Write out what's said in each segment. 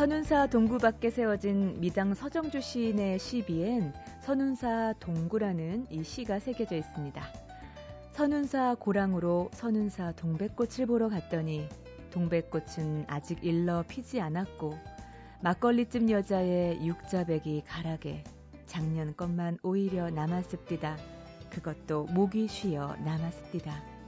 선운사 동구 밖에 세워진 미당 서정주 시인의 시비엔 선운사 동구라는 이 시가 새겨져 있습니다. 선운사 고랑으로 선운사 동백꽃을 보러 갔더니 동백꽃은 아직 일러 피지 않았고 막걸리집 여자의 육자백이 가락에 작년 것만 오히려 남았습디다. 그것도 목이 쉬어 남았습디다.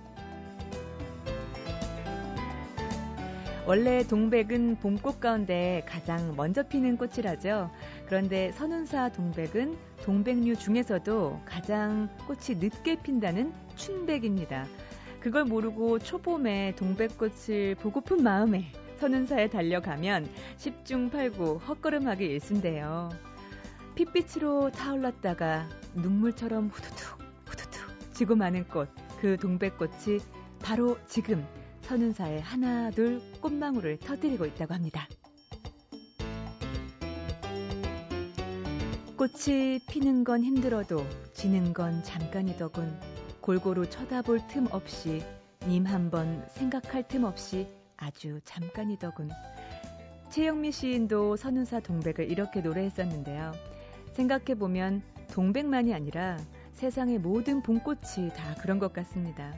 원래 동백은 봄꽃 가운데 가장 먼저 피는 꽃이라죠. 그런데 선운사 동백은 동백류 중에서도 가장 꽃이 늦게 핀다는 춘백입니다. 그걸 모르고 초봄에 동백꽃을 보고픈 마음에 선운사에 달려가면 10중 8구 헛걸음하기 일순데요. 핏빛으로 타올랐다가 눈물처럼 후두둑 후두둑 지고 마는 꽃, 그 동백꽃이 바로 지금 선운사에 하나 둘 꽃망울을 터뜨리고 있다고 합니다. 꽃이 피는 건 힘들어도 지는 건 잠깐이더군. 골고루 쳐다볼 틈 없이 님 한번 생각할 틈 없이 아주 잠깐이더군. 최영미 시인도 선운사 동백을 이렇게 노래했었는데요. 생각해보면 동백만이 아니라 세상의 모든 봄꽃이 다 그런 것 같습니다.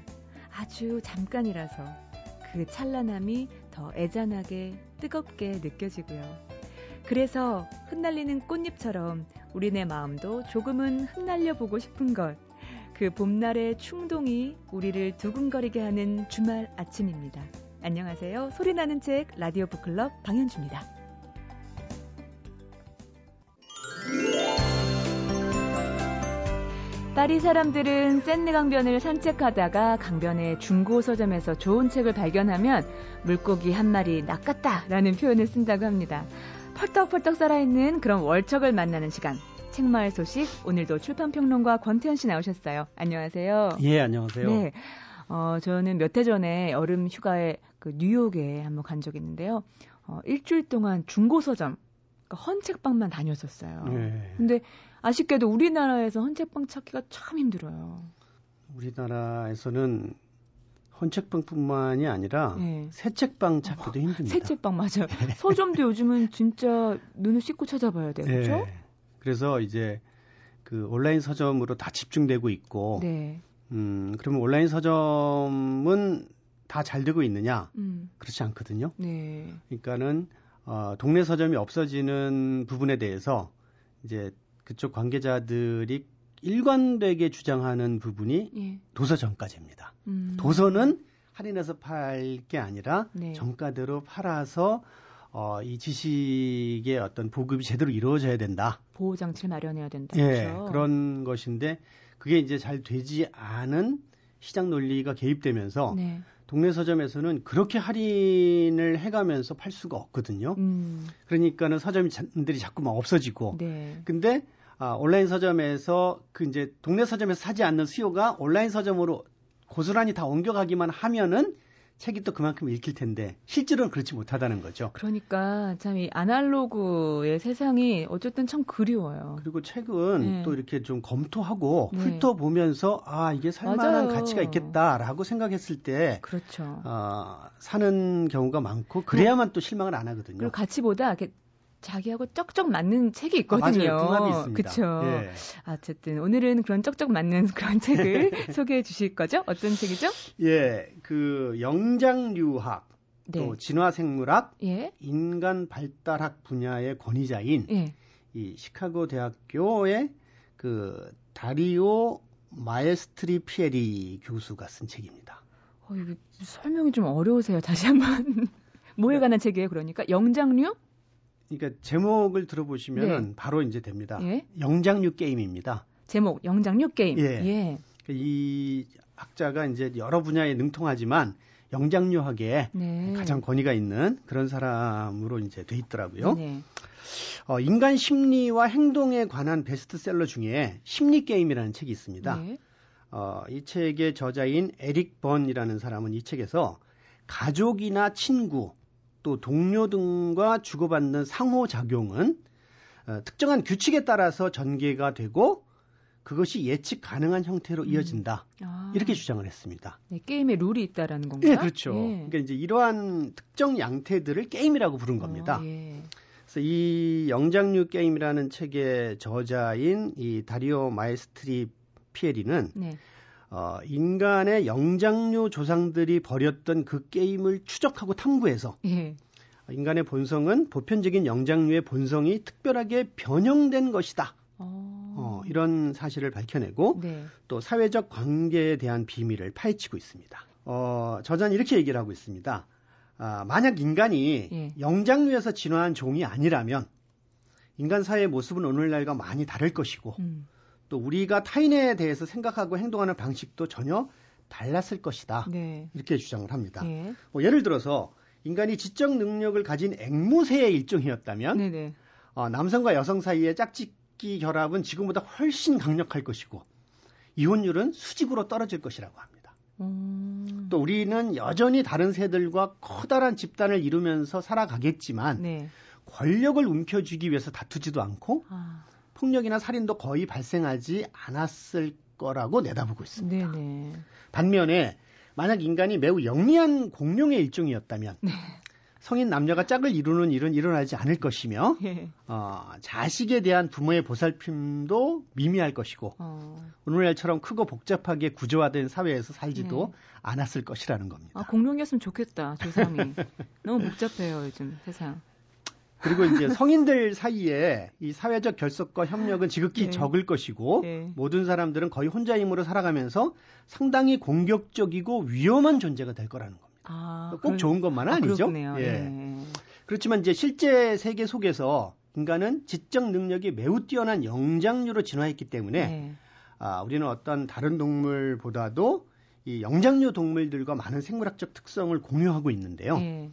아주 잠깐이라서 그 찬란함이 더 애잔하게 뜨겁게 느껴지고요. 그래서 흩날리는 꽃잎처럼 우리네 마음도 조금은 흩날려 보고 싶은 것. 그 봄날의 충동이 우리를 두근거리게 하는 주말 아침입니다. 안녕하세요. 소리나는 책 라디오 북클럽 방현주입니다. 파리 사람들은 샌느 강변을 산책하다가 강변의 중고 서점에서 좋은 책을 발견하면 물고기 한 마리 낚았다라는 표현을 쓴다고 합니다. 펄떡펄떡 살아있는 그런 월척을 만나는 시간. 책마을 소식 오늘도 출판평론가 권태현 씨 나오셨어요. 안녕하세요. 예, 안녕하세요. 네. 어, 저는 몇 해 전에 여름 휴가에 그 뉴욕에 한번 간 적이 있는데요. 어, 일주일 동안 중고 서점, 그러니까 헌책방만 다녔었어요. 예. 근데 아쉽게도 우리나라에서 헌책방 찾기가 참 힘들어요. 우리나라에서는 헌책방뿐만이 아니라 네. 새책방 찾기도 어, 힘듭니다. 새책방 맞아요. 네. 서점도 요즘은 진짜 눈을 씻고 찾아봐야 돼요. 그렇죠? 네. 그래서 이제 그 온라인 서점으로 다 집중되고 있고 네. 음, 그러면 온라인 서점은 다 잘 되고 있느냐? 음. 그렇지 않거든요. 네. 그러니까는 어, 동네 서점이 없어지는 부분에 대해서 이제 그쪽 관계자들이 일관되게 주장하는 부분이 예. 도서 정가제입니다. 음. 도서는 할인해서 팔 게 아니라 네. 정가대로 팔아서 어, 이 지식의 어떤 보급이 제대로 이루어져야 된다. 보호 장치를 마련해야 된다. 예, 그렇죠? 그런 것인데 그게 이제 잘 되지 않은 시장 논리가 개입되면서 네. 동네 서점에서는 그렇게 할인을 해가면서 팔 수가 없거든요. 음. 그러니까는 서점들이 자꾸만 없어지고. 네. 근데 아, 온라인 서점에서 그 이제 동네 서점에서 사지 않는 수요가 온라인 서점으로 고스란히 다 옮겨가기만 하면은 책이 또 그만큼 읽힐 텐데 실제로는 그렇지 못하다는 거죠. 그러니까 참 이 아날로그의 세상이 어쨌든 참 그리워요. 그리고 책은 네. 또 이렇게 좀 검토하고 네. 훑어보면서 아 이게 살만한. 가치가 있겠다라고 생각했을 때 그렇죠. 어, 사는 경우가 많고 그래야만 또 실망을 안 하거든요. 그리고 가치보다 이렇게 자기하고 쩍쩍 맞는 책이 있거든요. 아, 맞아요. 그렇죠. 예. 어쨌든 오늘은 그런 쩍쩍 맞는 그런 책을 소개해 주실 거죠? 어떤 책이죠? 예, 그 영장류학 네. 또 진화생물학, 예? 인간 발달학 분야의 권위자인 예. 이 시카고 대학교의 그 다리오 마에스트리 피에리 교수가 쓴 책입니다. 어, 이거 설명이 좀 어려우세요. 다시 한번. 뭐에 관한 책이에요, 그러니까? 영장류? 그러니까 제목을 들어보시면 네. 바로 이제 됩니다. 예? 영장류 게임입니다. 제목 영장류 게임. 예. 예. 그이 학자가 이제 여러 분야에 능통하지만 영장류학에 네. 가장 권위가 있는 그런 사람으로 이제 돼 있더라고요. 네. 어, 인간 심리와 행동에 관한 베스트셀러 중에 심리 게임이라는 책이 있습니다. 네. 어, 이 책의 저자인 에릭 번이라는 사람은 이 책에서 가족이나 친구 또 동료 등과 주고받는 상호작용은 어, 특정한 규칙에 따라서 전개가 되고 그것이 예측 가능한 형태로 음. 이어진다. 아. 이렇게 주장을 했습니다. 네, 게임에 룰이 있다라는 건가요? 네, 그렇죠. 예. 그러니까 이제 이러한 특정 양태들을 게임이라고 부른 겁니다. 어, 예. 그래서 이 영장류 게임이라는 책의 저자인 이 다리오 마에스트리 피에리는 네. 어, 인간의 영장류 조상들이 벌였던 그 게임을 추적하고 탐구해서 예. 인간의 본성은 보편적인 영장류의 본성이 특별하게 변형된 것이다. 어... 어, 이런 사실을 밝혀내고 네. 또 사회적 관계에 대한 비밀을 파헤치고 있습니다. 어, 저자는 이렇게 얘기를 하고 있습니다. 아, 만약 인간이 예. 영장류에서 진화한 종이 아니라면 인간 사회의 모습은 오늘날과 많이 다를 것이고 음. 또 우리가 타인에 대해서 생각하고 행동하는 방식도 전혀 달랐을 것이다. 네. 이렇게 주장을 합니다. 예. 뭐 예를 들어서 인간이 지적 능력을 가진 앵무새의 일종이었다면 어, 남성과 여성 사이의 짝짓기 결합은 지금보다 훨씬 강력할 것이고 이혼율은 수직으로 떨어질 것이라고 합니다. 음... 또 우리는 여전히 다른 새들과 커다란 집단을 이루면서 살아가겠지만 네. 권력을 움켜쥐기 위해서 다투지도 않고 아... 폭력이나 살인도 거의 발생하지 않았을 거라고 내다보고 있습니다. 네네. 반면에 만약 인간이 매우 영리한 공룡의 일종이었다면 네. 성인 남녀가 짝을 이루는 일은 일어나지 않을 것이며 예. 어, 자식에 대한 부모의 보살핌도 미미할 것이고 어. 오늘날처럼 크고 복잡하게 구조화된 사회에서 살지도 예. 않았을 것이라는 겁니다. 아, 공룡이었으면 좋겠다 조상이 너무 복잡해요 요즘 세상. 그리고 이제 성인들 사이에 이 사회적 결속과 협력은 지극히 네. 적을 것이고 네. 모든 사람들은 거의 혼자 힘으로 살아가면서 상당히 공격적이고 위험한 존재가 될 거라는 겁니다. 아, 꼭 그런, 좋은 것만은 아, 아니죠. 예. 네. 그렇지만 이제 실제 세계 속에서 인간은 지적 능력이 매우 뛰어난 영장류로 진화했기 때문에 네. 아, 우리는 어떤 다른 동물보다도 이 영장류 동물들과 많은 생물학적 특성을 공유하고 있는데요. 네.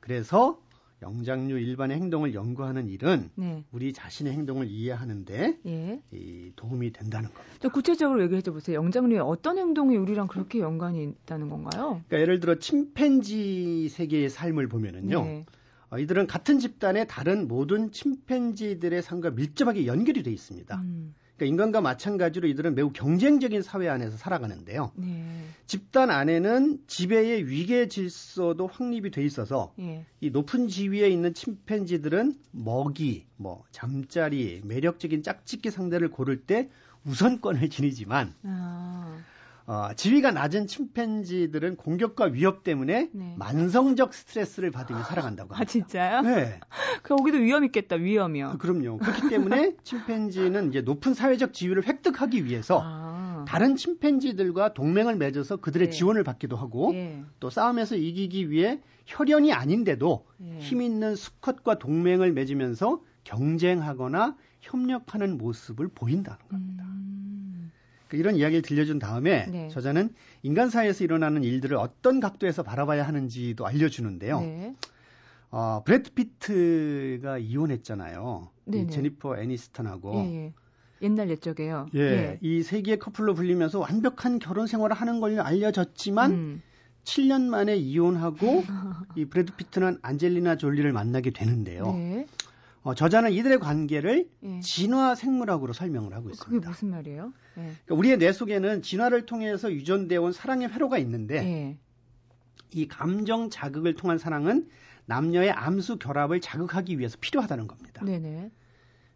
그래서 영장류 일반의 행동을 연구하는 일은 네. 우리 자신의 행동을 이해하는데 예. 이 도움이 된다는 겁니다. 좀 구체적으로 얘기해 줘 보세요. 영장류의 어떤 행동이 우리랑 그렇게 연관이 있다는 건가요? 그러니까 예를 들어 침팬지 세계의 삶을 보면은요. 네. 어, 이들은 같은 집단의 다른 모든 침팬지들의 삶과 밀접하게 연결이 돼 있습니다. 음. 그러니까 인간과 마찬가지로 이들은 매우 경쟁적인 사회 안에서 살아가는데요. 네. 집단 안에는 지배의 위계 질서도 확립이 돼 있어서 네. 이 높은 지위에 있는 침팬지들은 먹이, 뭐 잠자리, 매력적인 짝짓기 상대를 고를 때 우선권을 지니지만 아. 어, 지위가 낮은 침팬지들은 공격과 위협 때문에 네. 만성적 스트레스를 받으며 살아간다고 합니다. 아, 진짜요? 네. 거기도 위험 있겠다, 위험이요. 그, 그럼요. 그렇기 때문에 침팬지는 이제 높은 사회적 지위를 획득하기 위해서 아. 다른 침팬지들과 동맹을 맺어서 그들의 네. 지원을 받기도 하고 네. 또 싸움에서 이기기 위해 혈연이 아닌데도 네. 힘 있는 수컷과 동맹을 맺으면서 경쟁하거나 협력하는 모습을 보인다는 겁니다. 음. 그 이런 이야기를 들려준 다음에 네. 저자는 인간 사회에서 일어나는 일들을 어떤 각도에서 바라봐야 하는지도 알려주는데요. 네. 어, 브래드 피트가 이혼했잖아요. 이 제니퍼 애니스턴하고. 예, 예. 옛날 옛적에요. 예, 예. 이 세계의 커플로 불리면서 완벽한 결혼 생활을 하는 걸로 알려졌지만 음. 7년 만에 이혼하고 이 브래드 피트는 안젤리나 졸리를 만나게 되는데요. 네. 어, 저자는 이들의 관계를 예. 진화 생물학으로 설명을 하고 있습니다. 그게 무슨 말이에요? 예. 그러니까 우리의 뇌 속에는 진화를 통해서 유전되어 온 사랑의 회로가 있는데 예. 이 감정 자극을 통한 사랑은 남녀의 암수 결합을 자극하기 위해서 필요하다는 겁니다. 네네.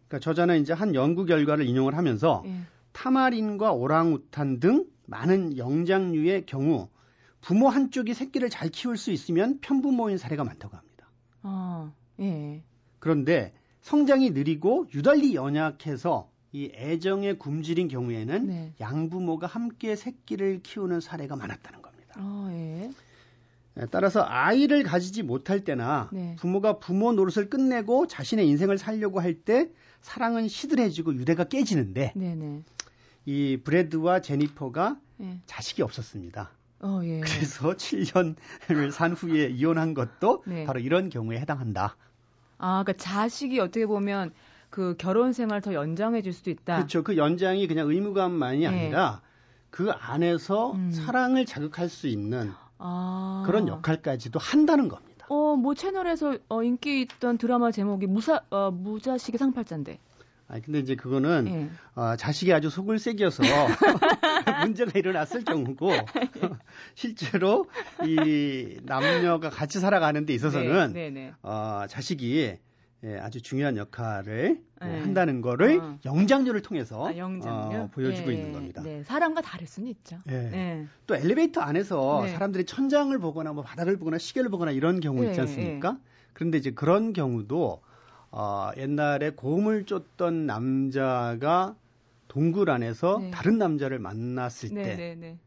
그러니까 저자는 이제 한 연구 결과를 인용을 하면서 예. 타마린과 오랑우탄 등 많은 영장류의 경우 부모 한쪽이 새끼를 잘 키울 수 있으면 편부모인 사례가 많다고 합니다. 아, 예. 그런데 성장이 느리고 유달리 연약해서 이 애정의 굶주린 경우에는 네. 양부모가 함께 새끼를 키우는 사례가 많았다는 겁니다. 아, 예. 예 따라서 아이를 가지지 못할 때나 네. 부모가 부모 노릇을 끝내고 자신의 인생을 살려고 할 때 사랑은 시들해지고 유대가 깨지는데 네네. 네. 이 브래드와 제니퍼가 네. 자식이 없었습니다. 어, 예. 그래서 7년을 산 후에 이혼한 것도 네. 바로 이런 경우에 해당한다. 아, 그러니까 자식이 어떻게 보면 그 결혼 생활 더 연장해 줄 수도 있다. 그렇죠. 그 연장이 그냥 의무감만이 네. 아니라 그 안에서 음. 사랑을 자극할 수 있는 아. 그런 역할까지도 한다는 겁니다. 어, 뭐 채널에서 어, 인기 있던 드라마 제목이 무사 어, 무자식의 상팔자인데. 아 근데 이제 그거는 네. 어, 자식이 아주 속을 새겨서 문제가 일어났을 경우고 실제로 이 남녀가 같이 살아가는 데 있어서는 네, 네, 네. 어, 자식이 예, 아주 중요한 역할을 뭐 네. 한다는 거를 어. 영장류를 통해서 아, 영장류? 어, 보여주고 예, 있는 겁니다. 네, 사람과 다를 수는 있죠. 예. 네. 또 엘리베이터 안에서 네. 사람들이 천장을 보거나 뭐 바닥을 보거나 시계를 보거나 이런 경우 있지 예, 않습니까? 그런데 이제 그런 경우도 어, 옛날에 고음을 쫓던 남자가 동굴 안에서 네. 다른 남자를 만났을 네, 때 네, 네.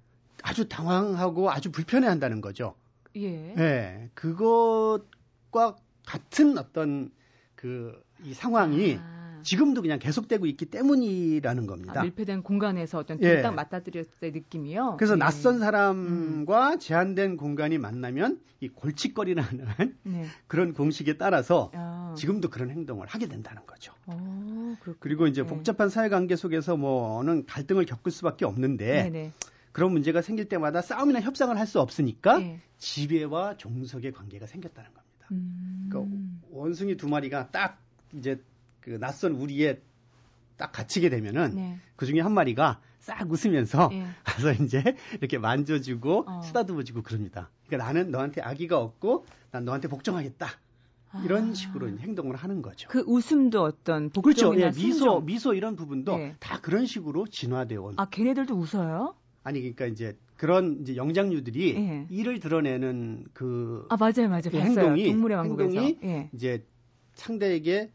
아주 당황하고 아주 불편해한다는 거죠. 예. 네, 그것과 같은 어떤 그 이 상황이 아. 지금도 그냥 계속되고 있기 때문이라는 겁니다. 아, 밀폐된 공간에서 어떤 예. 딱 맞닥뜨렸을 때 느낌이요. 그래서 예. 낯선 사람과 음. 제한된 공간이 만나면 이 골칫거리라는 네. 그런 공식에 따라서 아. 지금도 그런 행동을 하게 된다는 거죠. 오, 그리고 이제 네. 복잡한 사회관계 속에서 뭐는 갈등을 겪을 수밖에 없는데 네네. 네. 그런 문제가 생길 때마다 싸움이나 협상을 할 수 없으니까 네. 지배와 종속의 관계가 생겼다는 겁니다. 음. 그러니까 원숭이 두 마리가 딱 이제 그 낯선 우리에 딱 갇히게 되면은 네. 그 중에 한 마리가 싹 웃으면서 네. 가서 이제 이렇게 만져주고 어. 쓰다듬어주고 그럽니다. 그러니까 나는 너한테 아기가 없고 난 너한테 복종하겠다. 이런 아. 식으로 행동을 하는 거죠. 그 웃음도 어떤 복종이나 그렇죠. 예, 미소. 미소 이런 부분도 네. 다 그런 식으로 진화되어 온. 아, 걔네들도 웃어요? 아니 그러니까 이제 그런 이제 영장류들이 예. 이를 드러내는 그 아, 맞아요, 맞아요. 그 행동이 동물의 왕국에서. 행동이 예. 이제 상대에게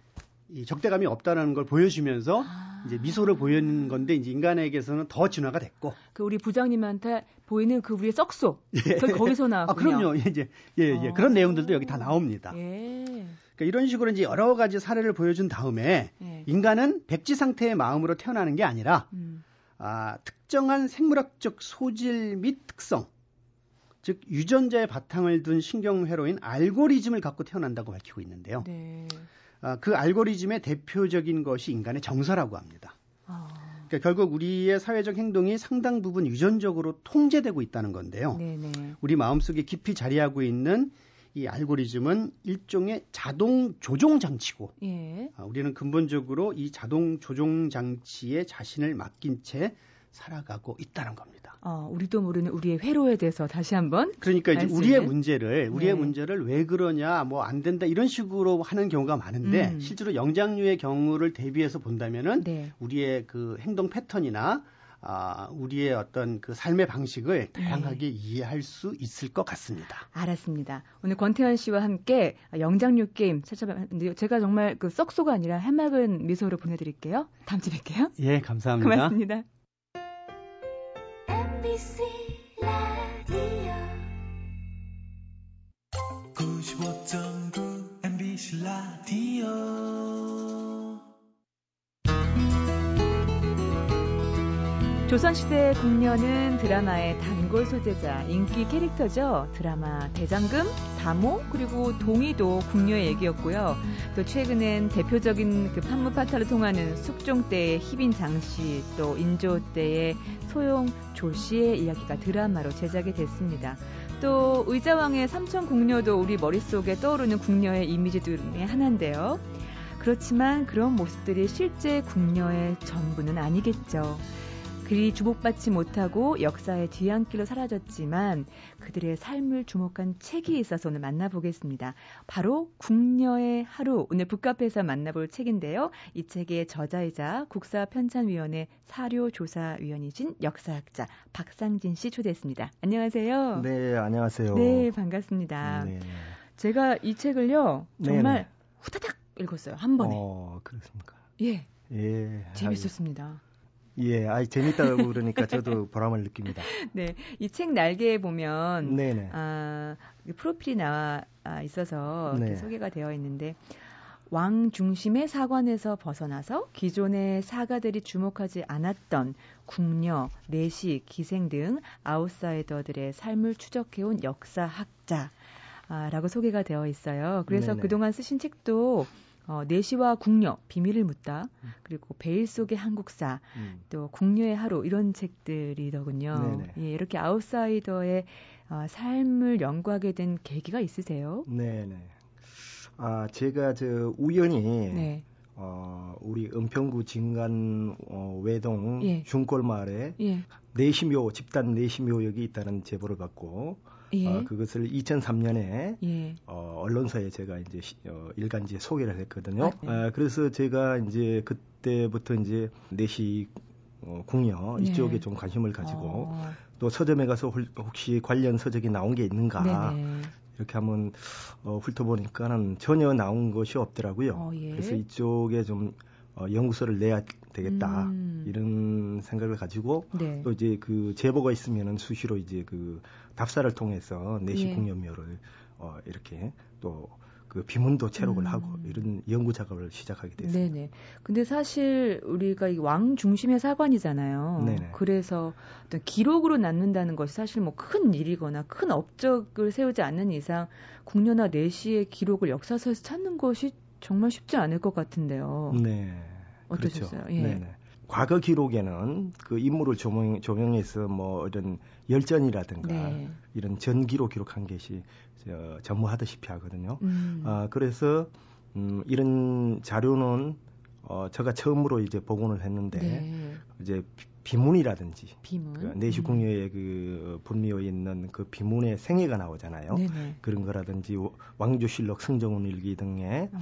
이 적대감이 없다는 걸 보여주면서 아. 이제 미소를 보이는 건데 이제 인간에게서는 더 진화가 됐고. 그 우리 부장님한테 보이는 그 우리의 썩소. 예. 그 거기서 나왔군요. 아, 그럼요. 예, 이제 예, 예. 어. 그런 내용들도 여기 다 나옵니다. 예. 그러니까 이런 식으로 이제 여러 가지 사례를 보여준 다음에 예. 인간은 백지 상태의 마음으로 태어나는 게 아니라 음. 아, 특정한 생물학적 소질 및 특성, 즉 유전자의 바탕을 둔 신경회로인 알고리즘을 갖고 태어난다고 밝히고 있는데요. 네. 아, 그 알고리즘의 대표적인 것이 인간의 정서라고 합니다. 아. 그러니까 결국 우리의 사회적 행동이 상당 부분 유전적으로 통제되고 있다는 건데요. 네네. 우리 마음속에 깊이 자리하고 있는 이 알고리즘은 일종의 자동 조종 장치고 예. 아, 우리는 근본적으로 이 자동 조종 장치에 자신을 맡긴 채 살아가고 있다는 겁니다. 어, 우리도 모르는 우리의 회로에 대해서 다시 한번 그러니까 이제 우리의 문제를 우리의 네. 문제를 왜 그러냐 뭐 안 된다 이런 식으로 하는 경우가 많은데 음. 실제로 영장류의 경우를 대비해서 본다면은 네. 우리의 그 행동 패턴이나 아, 우리의 어떤 그 삶의 방식을 다양하게 네. 이해할 수 있을 것 같습니다. 알았습니다. 오늘 권태현 씨와 함께 영장류 게임 찾아봤는데요. 제가 정말 그 썩소가 아니라 해맑은 미소로 보내드릴게요. 다음 주에 뵐게요. 예, 감사합니다. 고맙습니다. MBC 라디오. 95.9 MBC 라디오 조선시대 궁녀는 드라마의 단골 소재자, 인기 캐릭터죠. 드라마 대장금, 다모, 그리고 동의도 궁녀의 얘기였고요. 또 최근엔 대표적인 그 판무 파타를 통하는 숙종 때의 희빈 장씨, 또 인조 때의 소용 조씨의 이야기가 드라마로 제작이 됐습니다. 또 의자왕의 삼천 궁녀도 우리 머릿속에 떠오르는 궁녀의 이미지 중에 하나인데요. 그렇지만 그런 모습들이 실제 궁녀의 전부는 아니겠죠. 그리 주목받지 못하고 역사의 뒤안길로 사라졌지만 그들의 삶을 주목한 책이 있어서 오늘 만나보겠습니다. 바로 궁녀의 하루. 오늘 북카페에서 만나볼 책인데요. 이 책의 저자이자 국사편찬위원회 사료조사위원이신 역사학자 박상진 씨 초대했습니다. 안녕하세요. 네, 안녕하세요. 네, 반갑습니다. 네. 제가 이 책을요, 정말 네네. 후다닥 읽었어요. 한 번에. 어, 그렇습니까? 예. 예. 재밌었습니다. 예, 아이 재밌다고 그러니까 저도 보람을 느낍니다. 네, 이 책 날개에 보면 네네. 아, 프로필이 나와 아, 있어서 네. 소개가 되어 있는데 왕 중심의 사관에서 벗어나서 기존의 사가들이 주목하지 않았던 궁녀, 내시, 기생 등 아웃사이더들의 삶을 추적해온 역사학자라고 아, 소개가 되어 있어요. 그래서 네네. 그동안 쓰신 책도 어, 내시와 궁녀, 비밀을 묻다, 음. 그리고 베일 속의 한국사, 음. 또 궁녀의 하루 이런 책들이더군요. 예, 이렇게 아웃사이더의 어, 삶을 연구하게 된 계기가 있으세요? 네네. 아 제가 저 우연히 네. 어, 우리 은평구 진간 어, 외동 예. 중골마을에 예. 내시묘 집단 내시묘역이 있다는 제보를 받고 예. 어, 그것을 2003년에 예. 어, 언론사에 제가 이제 어, 일간지에 소개를 했거든요. 아, 네. 아, 그래서 제가 이제 그때부터 이제 내시 어, 궁녀 네. 이쪽에 좀 관심을 가지고 어. 또 서점에 가서 혹시 관련 서적이 나온 게 있는가 네네. 이렇게 한번 어, 훑어보니까는 전혀 나온 것이 없더라고요. 어, 예. 그래서 이쪽에 좀 어, 연구서를 내야 되겠다 음. 이런 생각을 가지고 네. 또 이제 그 제보가 있으면은 수시로 이제 그 답사를 통해서 내시 공연묘를 예. 어, 이렇게 또 그 비문도 체록을 음. 하고 이런 연구 작업을 시작하게 됐습니다. 네네. 근데 사실 우리가 왕 중심의 사관이잖아요. 네네. 그래서 어떤 기록으로 남는다는 것이 사실 뭐 큰 일이거나 큰 업적을 세우지 않는 이상 국녀나 내시의 기록을 역사서에서 찾는 것이 정말 쉽지 않을 것 같은데요. 네. 어떠셨어요? 그렇죠. 예. 네네. 과거 기록에는 그 인물을 조명, 조명해서 뭐 이런 열전이라든가 네. 이런 전기로 기록한 것이 저, 전무하다시피 하거든요. 음. 아, 그래서 음, 이런 자료는 어, 제가 처음으로 이제 복원을 했는데 네. 이제 비문이라든지 비문? 그 내시궁녀의 음. 그 분묘에 있는 그 비문의 생애가 나오잖아요. 네네. 그런 거라든지 왕조실록 승정원 일기 등의 음.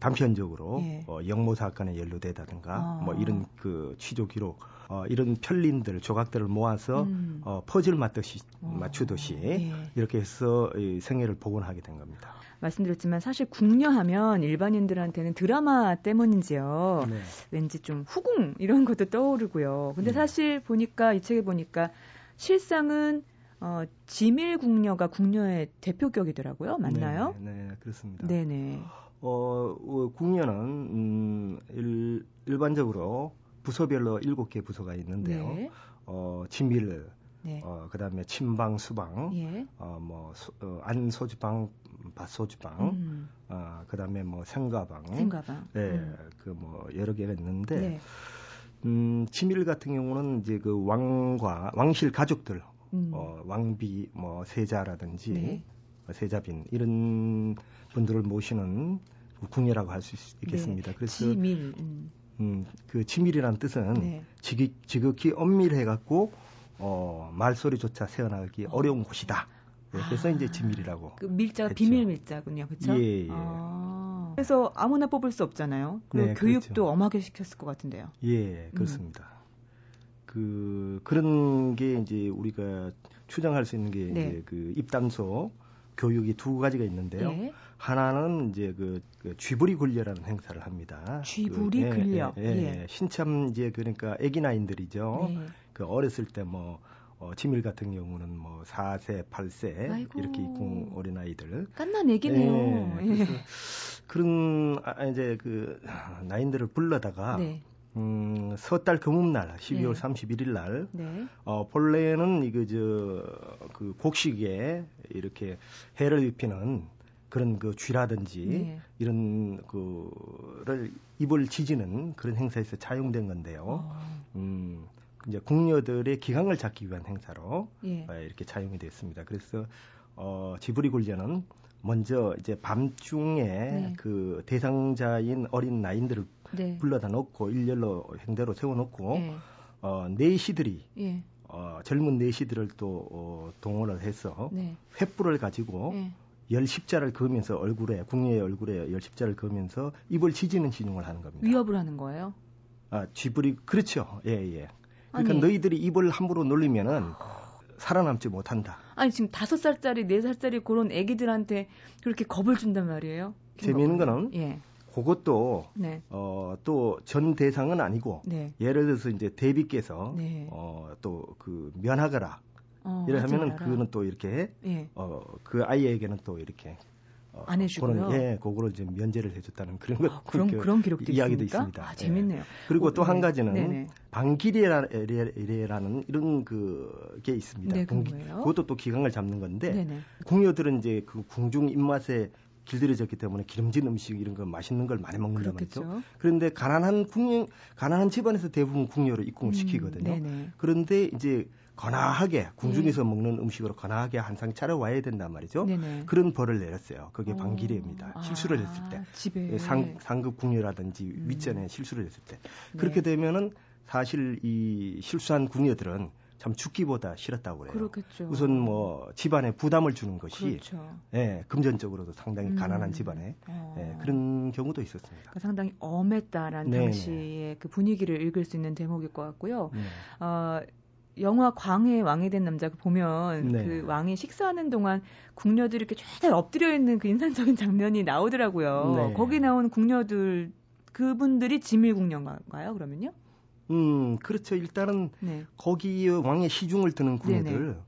단편적으로 예. 어, 영모 사건에 연루되다든가 아. 뭐 이런 그 취조 기록 어, 이런 편린들 조각들을 모아서 음. 어, 퍼즐 맞듯이 어. 맞추듯이 예. 이렇게 해서 이 생애를 복원하게 된 겁니다. 말씀드렸지만 사실 궁녀하면 일반인들한테는 드라마 때문인지요. 네. 왠지 좀 후궁 이런 것도 떠오르고요. 근데 네. 사실 보니까 이 책에 보니까 실상은 어, 지밀 궁녀가 궁녀의 대표격이더라고요. 맞나요? 네, 네 그렇습니다. 네네. 어, 어 궁녀는 음, 일, 일반적으로 부서별로 일곱 개 부서가 있는데요. 네. 어, 진밀, 네. 어, 그 다음에 침방, 수방, 예. 어, 뭐 소, 어, 안소주방, 밭소주방, 음. 어, 그 다음에 뭐 생가방, 생가방, 예, 음. 그뭐 여러 개가 있는데, 네. 음, 치밀 같은 경우는 이제 그 왕과 왕실 가족들, 음. 어, 왕비, 뭐 세자라든지 네. 세자빈 이런 분들을 모시는 궁예라고 할 수 있겠습니다. 네. 그래서 지밀. 음. 음, 그 치밀이라는 뜻은 네. 지극, 지극히 엄밀해 갖고 어, 말소리조차 세어나기 어. 려운 곳이다. 네, 그래서 아, 이제 지밀이라고. 그 밀자가. 비밀 밀자군요, 그렇죠? 예, 예. 아, 그래서 아무나 뽑을 수 없잖아요. 그리고 네, 교육도 그렇죠. 엄하게 시켰을 것 같은데요. 예, 그렇습니다. 음. 그 그런 게 이제 우리가 추정할 수 있는 게 네. 이제 그 입단소 교육이 두 가지가 있는데요. 네. 하나는 이제 그, 그 쥐부리 굴려라는 행사를 합니다. 쥐부리 그, 굴려. 예, 예, 예. 신참 이제 그러니까 애기 나인들이죠. 네. 그 어렸을 때뭐 어, 지밀 같은 경우는 뭐 4세, 8세 아이고. 이렇게 있고 어린 아이들. 깐난 애기네요. 예, 예. 그런 아, 이제 그 나인들을 불러다가 네. 음, 서달 금음날 12월 네. 31일 날 네. 어, 본래는 이거 저그 곡식에 이렇게 해를 입히는 그런 그 쥐라든지 네. 이런 그를 입을 지지는 그런 행사에서 차용된 건데요. 어. 음, 이제 궁녀들의 기강을 잡기 위한 행사로 예. 어, 이렇게 차용이 됐습니다. 그래서 어, 지브리 굴려는 먼저 이제 밤중에 네. 그 대상자인 어린 나인들을 네. 불러다 놓고 일렬로 행대로 세워놓고 네. 어, 내시들이 예. 어, 젊은 내시들을 또 어, 동원을 해서 네. 횃불을 가지고 예. 열 십자를 그으면서 얼굴에 궁예의 얼굴에 열 십자를 그으면서 입을 지지는 진용을 하는 겁니다. 위협을 하는 거예요? 아 쥐불이 그렇죠. 예 예. 그러니까 아니. 너희들이 입을 함부로 놀리면은 살아남지 못한다. 아니 지금 다섯 살짜리 네 살짜리 그런 애기들한테 그렇게 겁을 준단 말이에요? 재미있는 거는 예. 그것도 네. 어, 또 전 대상은 아니고 네. 예를 들어서 이제 대비께서 네. 어, 또 그 면하거라 어, 이래 하면은 그거는 또 이렇게 예. 어, 그 아이에게는 또 이렇게 어, 안 해주고요. 그런, 예, 그거를 이제 면제를 해줬다는 그런 것 아, 그런 그런 기록도 이야기도 있습니까? 있습니다. 아, 재밌네요. 예. 그리고 또한 네. 가지는 방기례라는 이런 그게 있습니다. 네, 공, 그것도 또 기강을 잡는 건데 네네. 궁녀들은 이제 그 궁중 입맛에 길들여졌기 때문에 기름진 음식 이런 거 맛있는 걸 많이 먹는단 말이죠. 그런데 가난한 궁녀, 가난한 집안에서 대부분 궁녀를 입궁을 음, 시키거든요. 네네. 그런데 이제 거나하게 궁중에서 네. 먹는 음식으로 거나하게 한상 차려와야 된단 말이죠. 네네. 그런 벌을 내렸어요. 그게 방기례입니다. 아, 실수를 했을 때. 집에. 예, 상, 상급 궁녀라든지 음. 윗전에 실수를 했을 때. 네. 그렇게 되면은 사실 이 실수한 궁녀들은 참 죽기보다 싫었다고 그래요. 그렇겠죠. 우선 뭐 집안에 부담을 주는 것이 그렇죠. 예, 금전적으로도 상당히 음. 가난한 집안에 어. 예, 그런 경우도 있었습니다. 그러니까 상당히 엄했다라는 네네. 당시의 그 분위기를 읽을 수 있는 대목일 것 같고요. 네. 어, 영화 광해 왕이 된 남자 보면 네. 그 왕이 식사하는 동안 궁녀들이 이렇게 쫙 엎드려 있는 그 인상적인 장면이 나오더라고요. 네. 거기 나온 궁녀들 그분들이 지밀 궁녀인가요? 그러면요? 음, 그렇죠. 일단은 네. 거기 왕의 시중을 드는 궁녀들,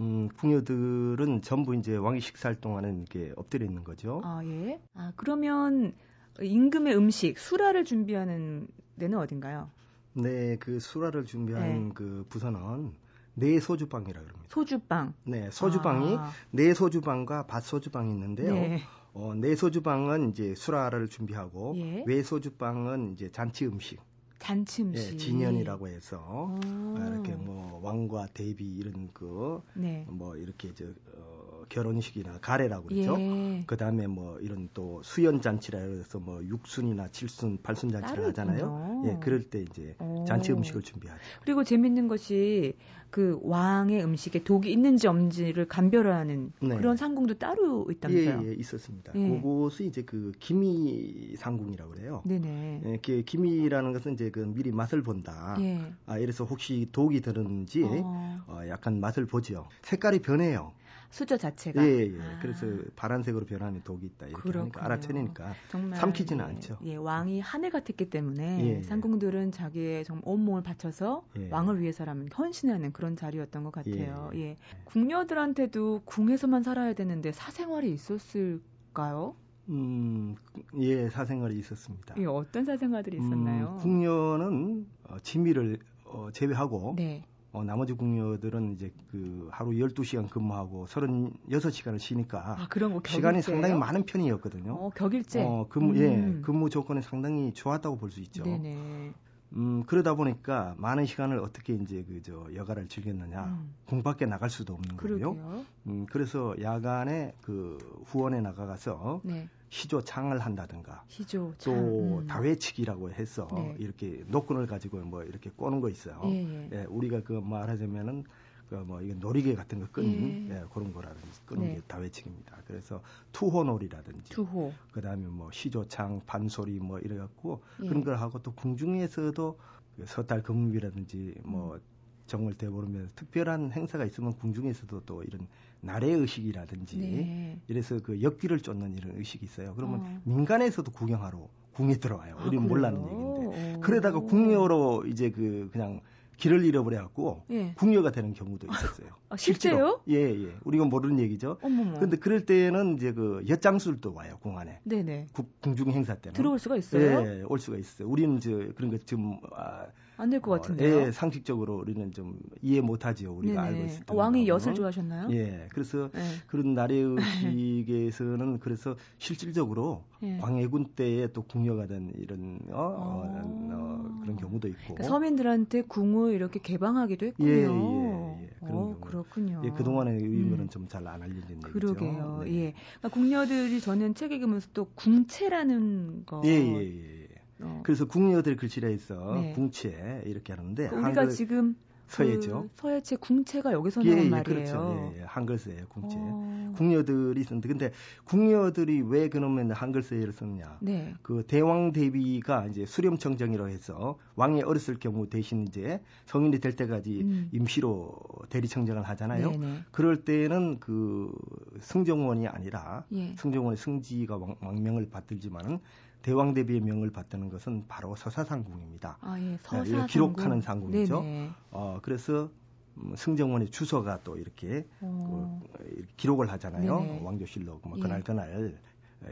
음, 궁녀들은 전부 이제 왕이 식사할 동안은 이렇게 엎드려 있는 거죠. 아, 예. 아, 그러면 임금의 음식, 수라를 준비하는 데는 어딘가요? 네, 그 수라를 준비하는 네. 그 부서는 네 소주방이라 그럽니다. 소주방. 네, 소주방이 아. 네 소주방과 밭 소주방이 있는데요. 네. 어, 네 소주방은 이제 수라를 준비하고 예. 외 소주방은 이제 잔치 음식. 잔치 음식. 예, 진연이라고 해서 아. 이렇게 뭐 왕과 대비 이런 그뭐 네. 뭐 이렇게 저 어, 결혼식이나 가래라고 그러죠. 예. 그다음에 뭐 이런 또 수연 잔치라 해서 뭐 육순이나 칠순, 팔순 잔치를 하잖아요. 예, 그럴 때 이제 잔치 음식을 준비하죠. 그리고 재밌는 것이 그 왕의 음식에 독이 있는지 없는지를 감별하는 네. 그런 상궁도 따로 있다면서요? 예, 예 있었습니다. 예. 그것이 이제 그 기미 상궁이라고 그래요. 네네. 예, 그 기미라는 것은 이제 그 미리 맛을 본다. 예. 아, 이래서 혹시 독이 들었는지 어. 어, 약간 맛을 보죠. 색깔이 변해요. 수저 자체가. 예, 예. 아. 그래서 파란색으로 변하는 독이 있다. 이렇게 그렇군요. 하니까 알아채니까 정말 삼키지는 예, 않죠. 예, 왕이 하늘 같았기 때문에 예, 예. 상궁들은 자기의 정 온몸을 바쳐서 예. 왕을 위해서라면 헌신하는 그런 자리였던 것 같아요. 예. 예. 궁녀들한테도 궁에서만 살아야 되는데 사생활이 있었을까요? 음, 예, 사생활이 있었습니다. 예, 어떤 사생활들이 있었나요? 음, 궁녀는 어, 지미를 어, 제외하고 네. 어, 나머지 궁녀들은 이제 그 하루 12시간 근무하고 36시간을 쉬니까 아, 그런 거 시간이 상당히 많은 편이었거든요. 어, 격일제. 어, 근무 예, 음. 예, 근무 조건이 상당히 좋았다고 볼 수 있죠. 네네. 음, 그러다 보니까 많은 시간을 어떻게 이제 그저 여가를 즐겼느냐. 음. 궁 밖에 나갈 수도 없는 거고요. 음, 그래서 야간에 그 후원에 나가가서 네. 시조 창을 한다든가 시조 또 음. 다회치기라고 해서 네. 이렇게 노끈을 가지고 뭐 이렇게 꼬는 거 있어요. 예, 예. 예 우리가 그 말하자면은 그뭐 이게 놀이개 같은 거 끄는 예. 예, 그런 거라든지 끄는 네. 게 다회치기입니다. 그래서 투호놀이라든지 투호. 그다음에 뭐 시조창 반소리 뭐 이래 갖고 예. 그런 걸 하고 또 궁중에서도 그 서달 금음이라든지 뭐 음. 정을 대보르면서 특별한 행사가 있으면 궁중에서도 또 이런 나래 의식이라든지 네. 이래서 그 역기를 쫓는 이런 의식이 있어요. 그러면 어. 민간에서도 구경하러 궁에 들어와요. 우리는 아, 몰랐는 얘기인데. 오. 그러다가 궁녀로 이제 그 그냥 길을 잃어버려 갖고 예. 궁녀가 되는 경우도 있었어요. 아, 실제요? 예, 예. 우리가 모르는 얘기죠. 어머머. 근데 그럴 때는 이제 그 엿장술도 와요, 궁 안에. 네네. 궁중 행사 때는. 들어올 수가 있어요? 예, 올 수가 있어요. 우리는 저 그런 거좀 아, 안 될것 어, 같은데요. 예, 상식적으로 우리는 좀 이해 못하지요. 우리가 네네. 알고 있을 때. 왕이 엿을 좋아하셨나요? 예, 그래서 네. 그런 나래 의식에서는 그래서 실질적으로 예. 광해군 때에 또 궁녀가 된 이런 어, 어, 어 그런 경우도 있고. 그러니까 서민들한테 궁을 이렇게 개방하기도 했군요. 예, 예, 예. 그런 어, 그렇군요. 예, 그동안의 의문은 음. 좀잘 안 알려진 얘기죠. 그러게요. 네. 예. 그러니까 궁녀들이 저는 책에 보면서 또 궁채라는 거. 예, 예, 예. 어. 그래서 궁녀들 글씨라 해서 네. 궁채 이렇게 하는데 그러니까 우리가 지금 서예죠. 그 서예체 궁채가 여기서 나온 예, 예, 말이에요. 그렇죠. 예, 예. 한글서예요, 궁채. 어... 궁녀들이 있었는데 근데 궁녀들이 왜 그러면 한글서예를 썼냐? 네. 그 대왕 대비가 이제 수렴청정이라고 해서 왕이 어렸을 경우 대신 이제 성인이 될 때까지 음. 임시로 대리청정을 하잖아요. 네네. 네. 그럴 때는 그 승정원이 아니라 예. 승정원의 승지가 왕, 왕명을 받들지만은 대왕 대비의 명을 받드는 것은 바로 서사상궁입니다. 아, 예, 서사상궁. 네, 기록하는 상궁이죠. 네네. 어, 그래서 음, 승정원의 주소가 또 이렇게 어. 그, 기록을 하잖아요. 네네. 왕조실록 뭐 그날 예. 그날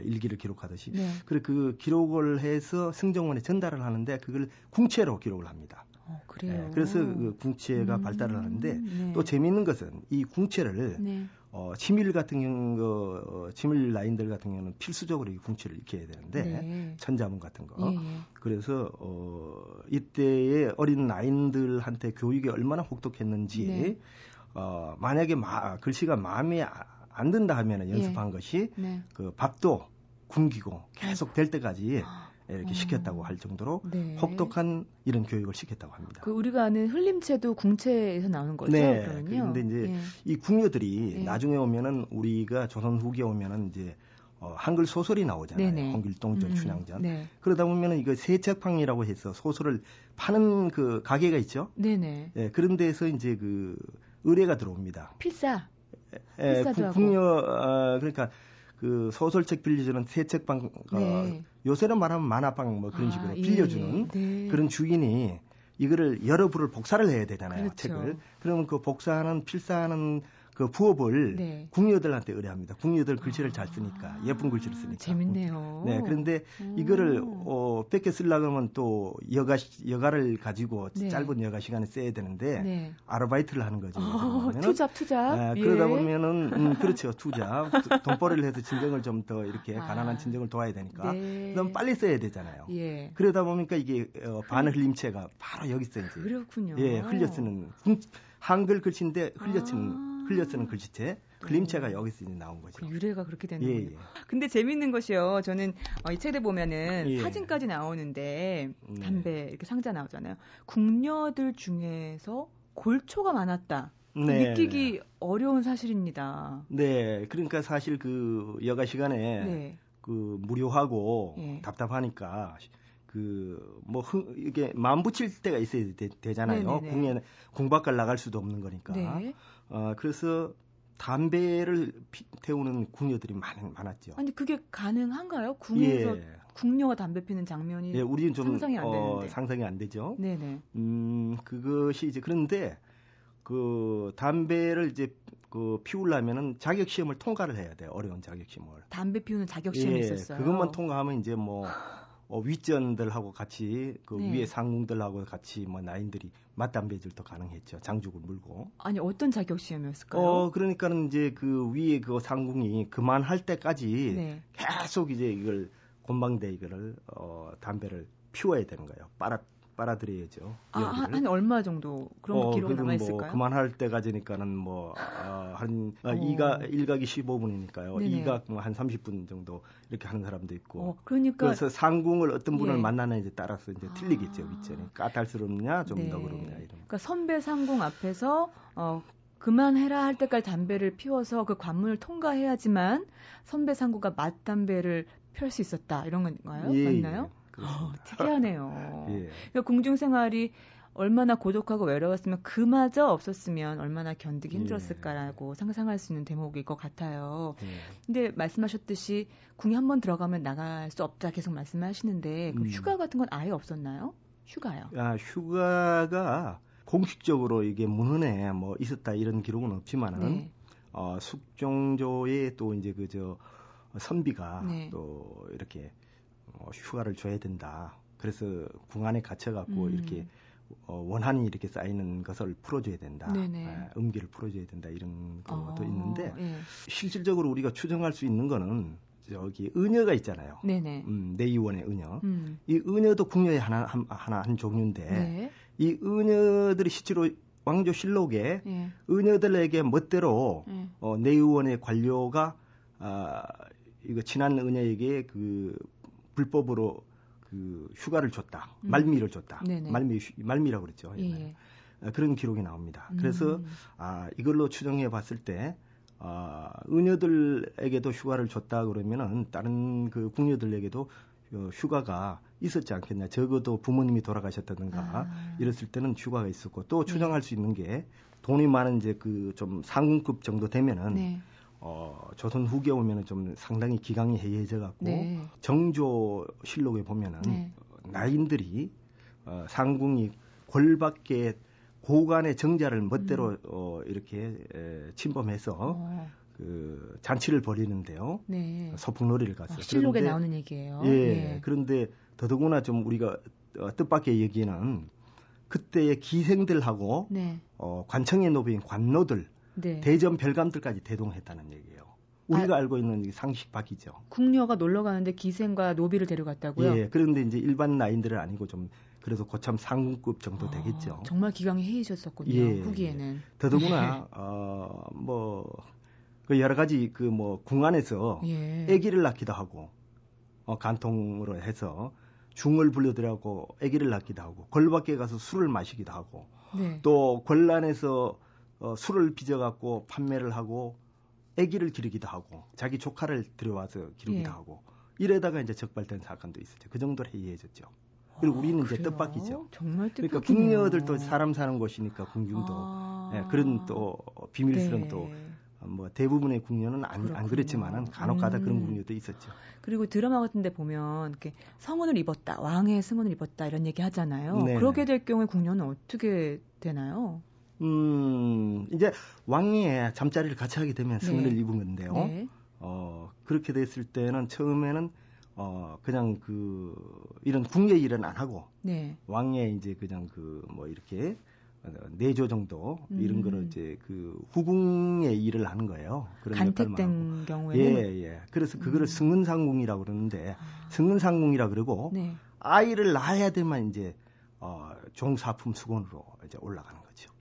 일기를 기록하듯이. 네. 그래 그 기록을 해서 승정원에 전달을 하는데 그걸 궁체로 기록을 합니다. 어, 그래요. 네, 그래서 그 궁체가 음, 발달을 하는데 네. 또 재미있는 것은 이 궁체를 네. 어, 치밀 같은 경우, 어, 치밀 라인들 같은 경우는 필수적으로 이 궁치를 익혀야 되는데, 네. 천자문 같은 거. 예, 예. 그래서, 어, 이때의 어린 라인들한테 교육이 얼마나 혹독했는지, 네. 어, 만약에 마, 글씨가 마음에 안 든다 하면 예. 연습한 예. 것이, 네. 그 밥도 굶기고 계속 될 때까지, 아. 이렇게 어. 시켰다고 할 정도로 네. 혹독한 이런 교육을 시켰다고 합니다. 그 우리가 아는 흘림체도 궁체에서 나오는 거죠. 네. 그러면요. 그런데 이제 예. 이 궁녀들이 예. 나중에 오면은 우리가 조선 후기에 오면은 이제 어, 한글 소설이 나오잖아요. 네네. 홍길동전, 음, 춘향전. 네. 그러다 보면은 이거 세책방이라고 해서 소설을 파는 그 가게가 있죠. 네네. 예, 그런 데서 이제 그 의뢰가 들어옵니다. 필사. 예, 국녀 어, 그러니까 그 소설책 빌려주는 세책방 어, 네. 요새는 말하면 만화방 뭐 그런 아, 식으로 예. 빌려주는 네. 그런 주인이 이거를 여러 부를 복사를 해야 되잖아요 그렇죠. 책을 그러면 그 복사하는 필사하는 그 부업을 네. 궁녀들한테 의뢰합니다. 궁녀들 글씨를 잘 쓰니까 아, 예쁜 글씨를 쓰니까. 재밌네요. 네, 그런데 오. 이거를 어, 뺏겨 쓰려고 하면 또 여가 여가를 가지고 네. 짧은 여가 시간에 써야 되는데 네. 아르바이트를 하는 거죠. 어, 투잡 투잡. 네, 그러다 예. 보면은 음, 그렇죠 투잡 돈벌이를 해서 진정을 좀 더 이렇게 아. 가난한 진정을 도와야 되니까 네. 그럼 빨리 써야 되잖아요. 예. 그러다 보니까 이게 어, 반 흘림체가 바로 여기 있어 이제. 그렇군요. 예, 흘려 쓰는 한글 글씨인데 흘려 쓰는. 아. 흘려 쓰는 글씨체, 그림체가 여기서 이제 나온 거죠. 그 유래가 그렇게 되는 거예요. 예, 예. 근데 재밌는 것이요. 저는 어, 이 책에 보면은 예. 사진까지 나오는데 네. 담배 이렇게 상자 나오잖아요. 궁녀들 중에서 골초가 많았다. 네. 느끼기 어려운 사실입니다. 네, 그러니까 사실 그 여가 시간에 네. 그 무료하고 예. 답답하니까 그뭐 이게 마음 붙일 때가 있어야 되, 잖아요 궁에 궁밖을 나갈 수도 없는 거니까. 네. 어 그래서 담배를 피, 태우는 궁녀들이 많, 많았죠. 아니 그게 가능한가요? 궁에서 예. 궁녀가 담배 피는 장면이 예, 우리는 좀 상상이 안 되는데. 어, 상상이 안 되죠. 네네. 음 그것이 이제 그런데 그 담배를 이제 그 피우려면은 자격 시험을 통과를 해야 돼요. 어려운 자격 시험을. 담배 피우는 자격 시험이 예, 있었어요. 그것만 통과하면 이제 뭐 어, 윗전들하고 같이 그 네. 위에 상궁들하고 같이 뭐 나인들이 맞담배질도 가능했죠. 장죽을 물고. 아니 어떤 자격 시험이었을까요? 어 그러니까는 이제 그 위에 그 상궁이 그만할 때까지 네. 계속 이제 이걸 곤방대 이거를 어 담배를 피워야 되는 거예요. 빨아 빨아들여야죠. 아, 한 얼마 정도 그런 어, 기록 남아 있을까요? 뭐 그만할 때까지니까는 뭐한 어, 어, 2가 1각이 15분이니까요. 네네. 2각 뭐한 30분 정도 이렇게 하는 사람도 있고. 어, 그러니까 그래서 상궁을 어떤 분을 예. 만나는지 따라서 이제 틀리겠죠. 아. 윗전이 까탈스럽냐 좀더 네. 그럽냐 이런. 그러니까 선배 상궁 앞에서 어 그만해라 할 때까지 담배를 피워서 그 관문을 통과해야지만 선배 상구가 맞담배를 펼 수 있었다 이런 건가요? 예, 맞나요? 예. 어, 특이하네요. 예. 그러니까 궁중 생활이 얼마나 고독하고 외로웠으면 그마저 없었으면 얼마나 견디기 예. 힘들었을까라고 예. 상상할 수 있는 대목일 것 같아요. 예. 근데 말씀하셨듯이 궁에 한번 들어가면 나갈 수 없다 계속 말씀하시는데 그 음. 휴가 같은 건 아예 없었나요? 휴가요? 아, 휴가가 공식적으로 이게 문헌에 뭐 있었다 이런 기록은 없지만은 네. 어, 숙종조의 또 이제 그저 선비가 네. 또 이렇게 어, 휴가를 줘야 된다. 그래서 궁 안에 갇혀갖고 음. 이렇게 어, 원한이 이렇게 쌓이는 것을 풀어줘야 된다. 아, 음기를 풀어줘야 된다. 이런 것도 어, 있는데 예. 실질적으로 우리가 추정할 수 있는 거는 저기 은여가 있잖아요. 네네. 음, 내의원의 은여. 음. 이 은여도 궁녀의 하나 한, 하나 한 종류인데 네. 이 은여들이 실제로 왕조실록에 예. 은여들에게 멋대로 예. 어, 내의원의 관료가 아, 이거 친한 은여에게 그 불법으로 그 휴가를 줬다, 음. 말미를 줬다, 네네. 말미 말미라고 그랬죠. 예. 예. 그런 기록이 나옵니다. 음. 그래서 아 이걸로 추정해 봤을 때 아, 은여들에게도 휴가를 줬다 그러면은 다른 그 궁녀들에게도 어, 휴가가 있었지 않겠냐. 적어도 부모님이 돌아가셨다든가 아. 이랬을 때는 휴가가 있었고 또 추정할 네. 수 있는 게 돈이 많은 이제 그 좀 상군급 정도 되면은 네. 어, 조선 후기에 오면은 좀 상당히 기강이 해이해져 갖고 네. 정조 실록에 보면은 네. 나인들이 어, 상궁이 골밖에 고관의 정자를 멋대로 음. 어, 이렇게 에, 침범해서 어. 그 잔치를 벌이는데요. 네. 소풍놀이를 갔어요. 아, 실록에 그런데, 나오는 얘기예요. 예. 네. 그런데 더더구나 좀 우리가 어, 뜻밖의 얘기는 그때의 기생들하고 네. 어, 관청에 놓인 관노들 네. 대전 별감들까지 대동했다는 얘기예요. 우리가 아, 알고 있는 상식 밖이죠. 궁녀가 놀러 가는데 기생과 노비를 데려갔다고요? 예. 그런데 이제 일반 나인들은 아니고 좀 그래서 고참 상급 정도 아, 되겠죠. 정말 기강이 해이셨었군요. 예, 후기에는. 예. 더더구나 네. 어뭐 그 여러 가지 그 뭐 궁안에서 예. 아기를 낳기도 하고 어 간통으로 해서 중을 불러들여고 아기를 낳기도 하고 걸밖에 가서 술을 마시기도 하고 네. 또 권란에서 어, 술을 빚어갖고 판매를 하고 아기를 기르기도 하고 자기 조카를 들여와서 기르기도 예. 하고 이래다가 이제 적발된 사건도 있었죠. 그 정도로 해이해졌죠. 그리고 우리는 아, 이제 뜻밖이죠. 정말 뜻밖이네요. 그러니까 궁녀들도 사람 사는 곳이니까 궁중도 아. 예, 그런 또 비밀스러운 네. 또뭐 대부분의 궁녀는 안, 안 그랬지만은 간혹가다 음. 그런 궁녀도 있었죠. 그리고 드라마 같은데 보면 이렇게 성운을 입었다, 왕의 승운을 입었다 이런 얘기 하잖아요. 네네. 그렇게 될 경우에 궁녀는 어떻게 되나요? 음, 이제 왕의 잠자리를 같이 하게 되면 승운을 네. 입은 건데요. 네. 어, 그렇게 됐을 때는 처음에는 어, 그냥 그, 이런 궁예 일은 안 하고, 네. 왕의 이제 그냥 그, 뭐 이렇게, 내조 정도 음. 이런 거를 이제 그 후궁의 일을 하는 거예요. 그런 간택된 경우에 예, 예. 그래서 그거를 음. 승은상궁이라고 그러는데 아. 승은상궁이라 그러고 네. 아이를 낳아야 되만 이제 어 종사품 수건으로 이제 올라가는 거죠.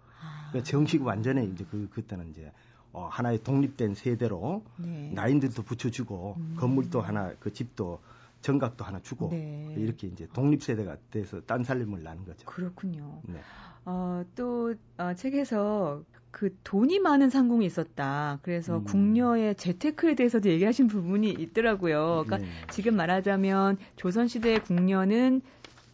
아. 그러니까 정식 완전히 이제 그 그때는 이제 어, 하나의 독립된 세대로 네. 나인들도 붙여주고 음. 건물도 하나 그 집도 정각도 하나 주고 네. 이렇게 이제 독립 세대가 돼서 딴 살림을 나는 거죠. 그렇군요. 네. 어, 또 어, 책에서 그 돈이 많은 상궁이 있었다. 그래서 음. 궁녀의 재테크에 대해서도 얘기하신 부분이 있더라고요. 그러니까 네. 지금 말하자면 조선 시대의 궁녀는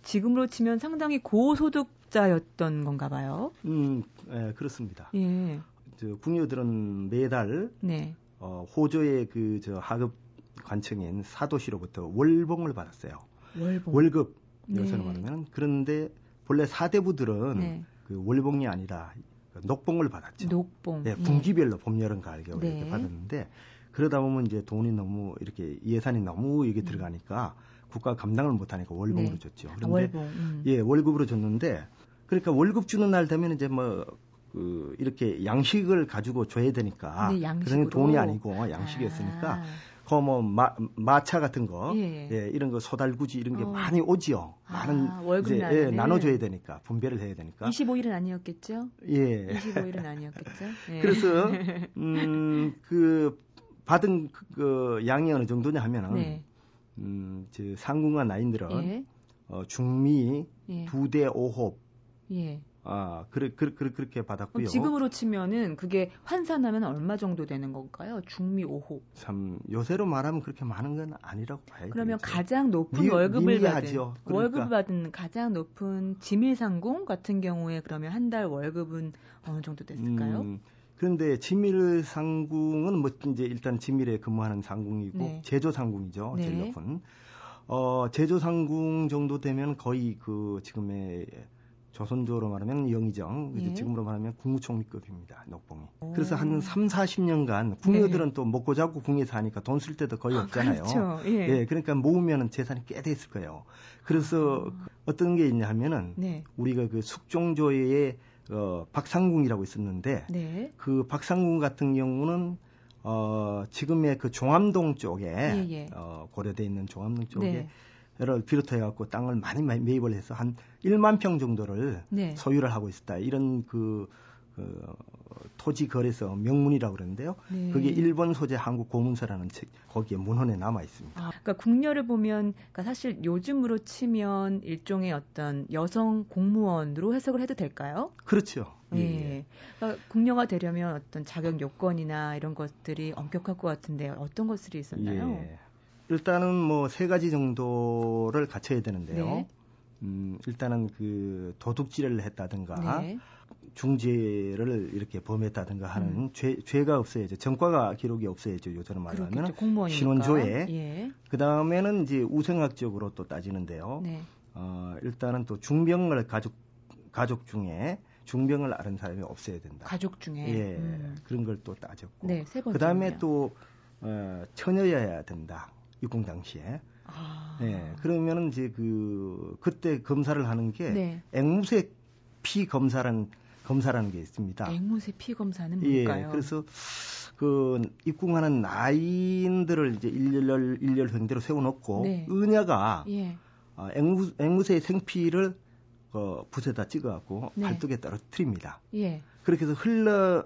지금으로 치면 상당히 고소득 자였던 건가 봐요. 음, 예, 그렇습니다. 예. 저 궁녀들은 매달 네. 어, 호조의 그 저 하급 관청인 사도시로부터 월봉을 받았어요. 월봉. 월급 요새로 네. 말하면 그런데 본래 사대부들은 네. 그 월봉이 아니라 녹봉을 받았죠. 녹봉. 네, 분기별로 봄, 여름, 가을, 겨울 네. 이렇게 받았는데 그러다 보면 이제 돈이 너무 이렇게 예산이 너무 이게 음. 들어가니까 국가 감당을 못하니까 월봉으로 네. 줬죠. 그런데 아, 월봉. 음. 예 월급으로 줬는데 그러니까 월급 주는 날 되면 이제 뭐 그 이렇게 양식을 가지고 줘야 되니까 네, 그런 돈이 아니고 양식이었으니까 아. 그뭐 마차 같은 거 예. 예. 이런 거 소달구지 이런 게 어. 많이 오지요. 아, 많은 월급 이제 예, 나눠줘야 되니까 분배를 해야 되니까. 25일은 아니었겠죠? 예. 25일은 아니었겠죠? 예. 그래서 음그 받은 그, 그 양이 어느 정도냐 하면은 네. 음저 상궁과 나인들은 예. 어, 중미 예. 두대 오홉 예. 아, 그래, 그, 그, 그렇게 받았고요. 지금으로 치면은 그게 환산하면 얼마 정도 되는 건가요? 중미 5호. 참 요새로 말하면 그렇게 많은 건 아니라고 봐요. 그러면 되겠죠. 가장 높은 미, 월급을 받은 그러니까. 월급을 받은 가장 높은 지밀상궁 같은 경우에 그러면 한 달 월급은 어느 정도 됐을까요? 음, 그런데 지밀 상궁은 뭐 이제 일단 지밀에 근무하는 상궁이고 네. 제조 상궁이죠. 네. 제일 높은. 어, 제조 상궁 정도 되면 거의 그 지금의 조선조로 말하면 영의정, 예. 지금으로 말하면 국무총리급입니다. 녹봉이. 오. 그래서 한 3, 40년간 궁녀들은 네. 또 먹고 자고 궁에 사니까 돈 쓸 때도 거의 아, 없잖아요. 그렇죠. 예. 예. 그러니까 모으면 재산이 꽤 돼 있을 거예요. 그래서 아. 어떤 게 있냐 하면은 네. 우리가 그 숙종조의 어, 박상궁이라고 있었는데 네. 그 박상궁 같은 경우는 어, 지금의 그 종암동 쪽에 예, 예. 어, 고려돼 있는 종암동 쪽에 네. 를 비롯해 갖고 땅을 많이 매입을 해서 한 1만 평 정도를 네. 소유를 하고 있었다. 이런 그, 그 토지 거래소 명문이라고 그러는데요. 네. 그게 일본 소재 한국 고문서라는 책 거기에 문헌에 남아 있습니다. 아, 그러니까 궁녀를 보면 그러니까 사실 요즘으로 치면 일종의 어떤 여성 공무원으로 해석을 해도 될까요? 그렇죠. 예. 예. 그러니까 궁녀가 되려면 어떤 자격 요건이나 이런 것들이 엄격할 것 같은데 어떤 것들이 있었나요? 예. 일단은 뭐 세 가지 정도를 갖춰야 되는데요. 네. 음, 일단은 그 도둑질을 했다든가 네. 중재를 이렇게 범했다든가 하는 음. 죄, 죄가 없어야죠. 전과가 기록이 없어야죠. 요새는 말하면 신원조회. 예. 그 다음에는 이제 우생학적으로 또 따지는데요. 네. 어, 일단은 또 중병을 가족 가족 중에 중병을 앓은 사람이 없어야 된다. 가족 중에. 예. 음. 그런 걸 또 따졌고. 네, 그 다음에 또 어, 처녀여야 된다. 입공 당시에. 아. 네, 그러면은 이제 그 그때 검사를 하는 게 네. 앵무새 피 검사라는 검사라는 게 있습니다. 앵무새 피 검사는 예, 뭘까요? 예, 그래서 그 입궁하는 나인들을 이제 일렬 일렬 행대로 세워놓고 네. 은야가 예. 어, 앵무, 앵무새의 생피를 어, 붓에다 찍어갖고 네. 발뚝에 떨어뜨립니다. 예. 그렇게 해서 흘러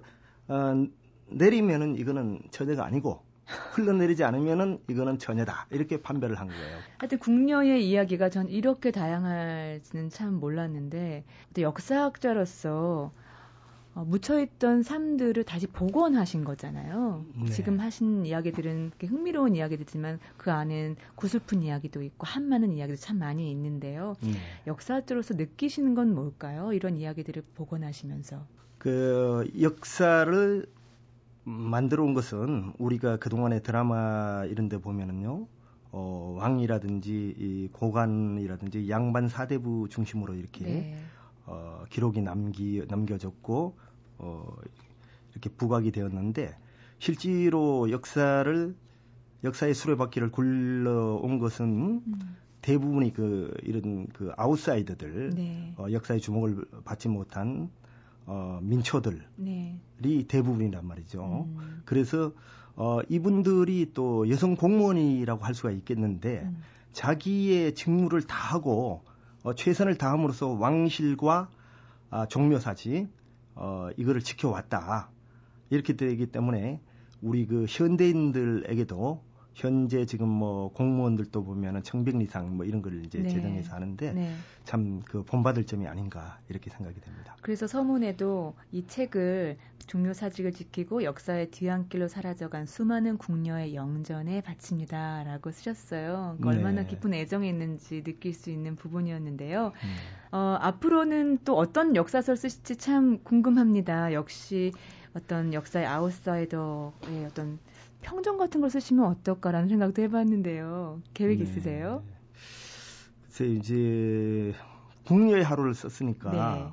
어, 내리면은 이거는 처제가 아니고 흘러내리지 않으면은 이거는 전혀다 이렇게 판별을 한 거예요. 하여튼 궁녀의 이야기가 전 이렇게 다양할지는 참 몰랐는데 역사학자로서 어, 묻혀있던 삶들을 다시 복원하신 거잖아요. 네. 지금 하신 이야기들은 흥미로운 이야기들이지만 그 안엔 구슬픈 이야기도 있고 한많은 이야기도 참 많이 있는데요. 네. 역사학자로서 느끼시는 건 뭘까요? 이런 이야기들을 복원하시면서. 그 역사를 만들어 온 것은 우리가 그동안의 드라마 이런 데 보면은요. 어, 왕이라든지 이 고관이라든지 양반 사대부 중심으로 이렇게 네. 어, 기록이 남기 남겨졌고 어, 이렇게 부각이 되었는데 실제로 역사를 역사의 수레바퀴를 굴러온 것은 음. 대부분이 그 이런 그 아웃사이더들 네. 어, 역사의 주목을 받지 못한 어, 민초들이 네. 대부분이란 말이죠. 음. 그래서 어, 이분들이 또 여성 공무원이라고 할 수가 있겠는데 음. 자기의 직무를 다하고 어, 최선을 다함으로써 왕실과 아, 종묘사지 어, 이거를 지켜왔다. 이렇게 되기 때문에 우리 그 현대인들에게도 현재 지금 뭐 공무원들도 보면은 청백리상 뭐 이런 걸 이제 네. 제정해서 하는데 네. 참그 본받을 점이 아닌가 이렇게 생각이 됩니다. 그래서 서문에도 이 책을 종묘 사직을 지키고 역사의 뒤안길로 사라져간 수많은 궁녀의 영전에 바칩니다라고 쓰셨어요. 그러니까 네. 얼마나 깊은 애정이 있는지 느낄 수 있는 부분이었는데요. 음. 어, 앞으로는 또 어떤 역사설 쓰실지 참 궁금합니다. 역시 어떤 역사의 아웃사이더의 어떤 평전 같은 걸 쓰시면 어떨까라는 생각도 해봤는데요. 계획 네. 있으세요? 글쎄 이제 국녀의 하루를 썼으니까 네.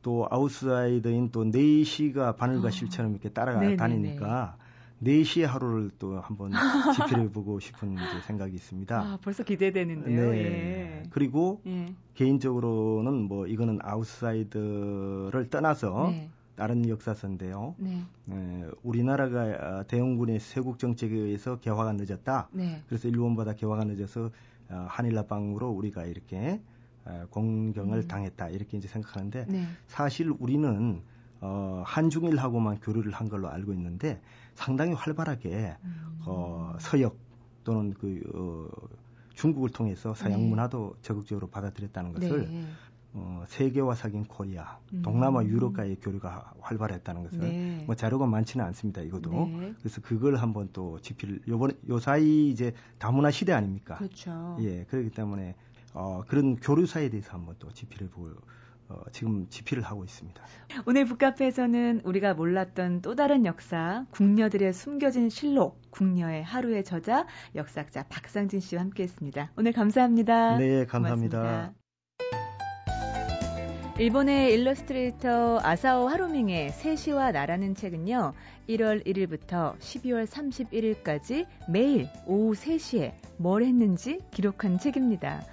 또 아웃사이더인 또 네시가 바늘과 아. 실처럼 이렇게 따라다니니까 네시의 하루를 또 한번 지필해보고 싶은 생각이 있습니다. 아, 벌써 기대되는데요. 네. 예. 그리고 예. 개인적으로는 뭐 이거는 아웃사이더를 떠나서 네. 다른 역사서인데요. 네. 네, 우리나라가 아, 대영군의 세국 정책에 의해서 개화가 늦었다. 네. 그래서 일본보다 개화가 늦어서 어, 한일합방으로 우리가 이렇게 어, 공경을 음. 당했다 이렇게 이제 생각하는데 네. 사실 우리는 어, 한중일하고만 교류를 한 걸로 알고 있는데 상당히 활발하게 음. 어, 서역 또는 그 어, 중국을 통해서 서양 네. 문화도 적극적으로 받아들였다는 것을 네. 어, 세계와 사귄 코리아, 음. 동남아 유럽과의 교류가 활발했다는 것을 네. 뭐 자료가 많지는 않습니다. 이것도 네. 그래서 그걸 한번 또 지필 요번 요 사이 이제 다문화 시대 아닙니까? 그렇죠. 예, 그렇기 때문에 어, 그런 교류사에 대해서 한번 또 지필을 보 어, 지금 지필을 하고 있습니다. 오늘 북카페에서는 우리가 몰랐던 또 다른 역사, 궁녀들의 숨겨진 실록, 궁녀의 하루의 저자, 역사학자 박상진 씨와 함께했습니다. 오늘 감사합니다. 네, 감사합니다. 고맙습니다. 일본의 일러스트레이터 아사오 하루밍의 세시와 나라는 책은요, 1월 1일부터 12월 31일까지 매일 오후 3시에 뭘 했는지 기록한 책입니다.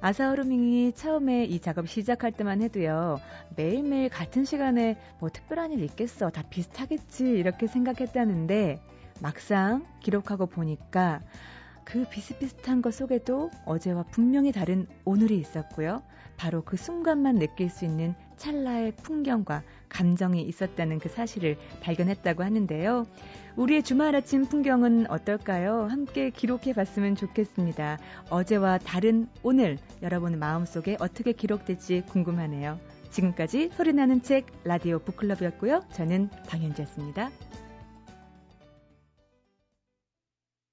아사오 하루밍이 처음에 이 작업 시작할 때만 해도요, 매일매일 같은 시간에 뭐 특별한 일 있겠어, 다 비슷하겠지, 이렇게 생각했다는데, 막상 기록하고 보니까 그 비슷비슷한 것 속에도 어제와 분명히 다른 오늘이 있었고요. 바로 그 순간만 느낄 수 있는 찰나의 풍경과 감정이 있었다는 그 사실을 발견했다고 하는데요. 우리의 주말 아침 풍경은 어떨까요? 함께 기록해 봤으면 좋겠습니다. 어제와 다른 오늘 여러분 마음속에 어떻게 기록될지 궁금하네요. 지금까지 소리나는 책 라디오 북클럽이었고요. 저는 방현주였습니다.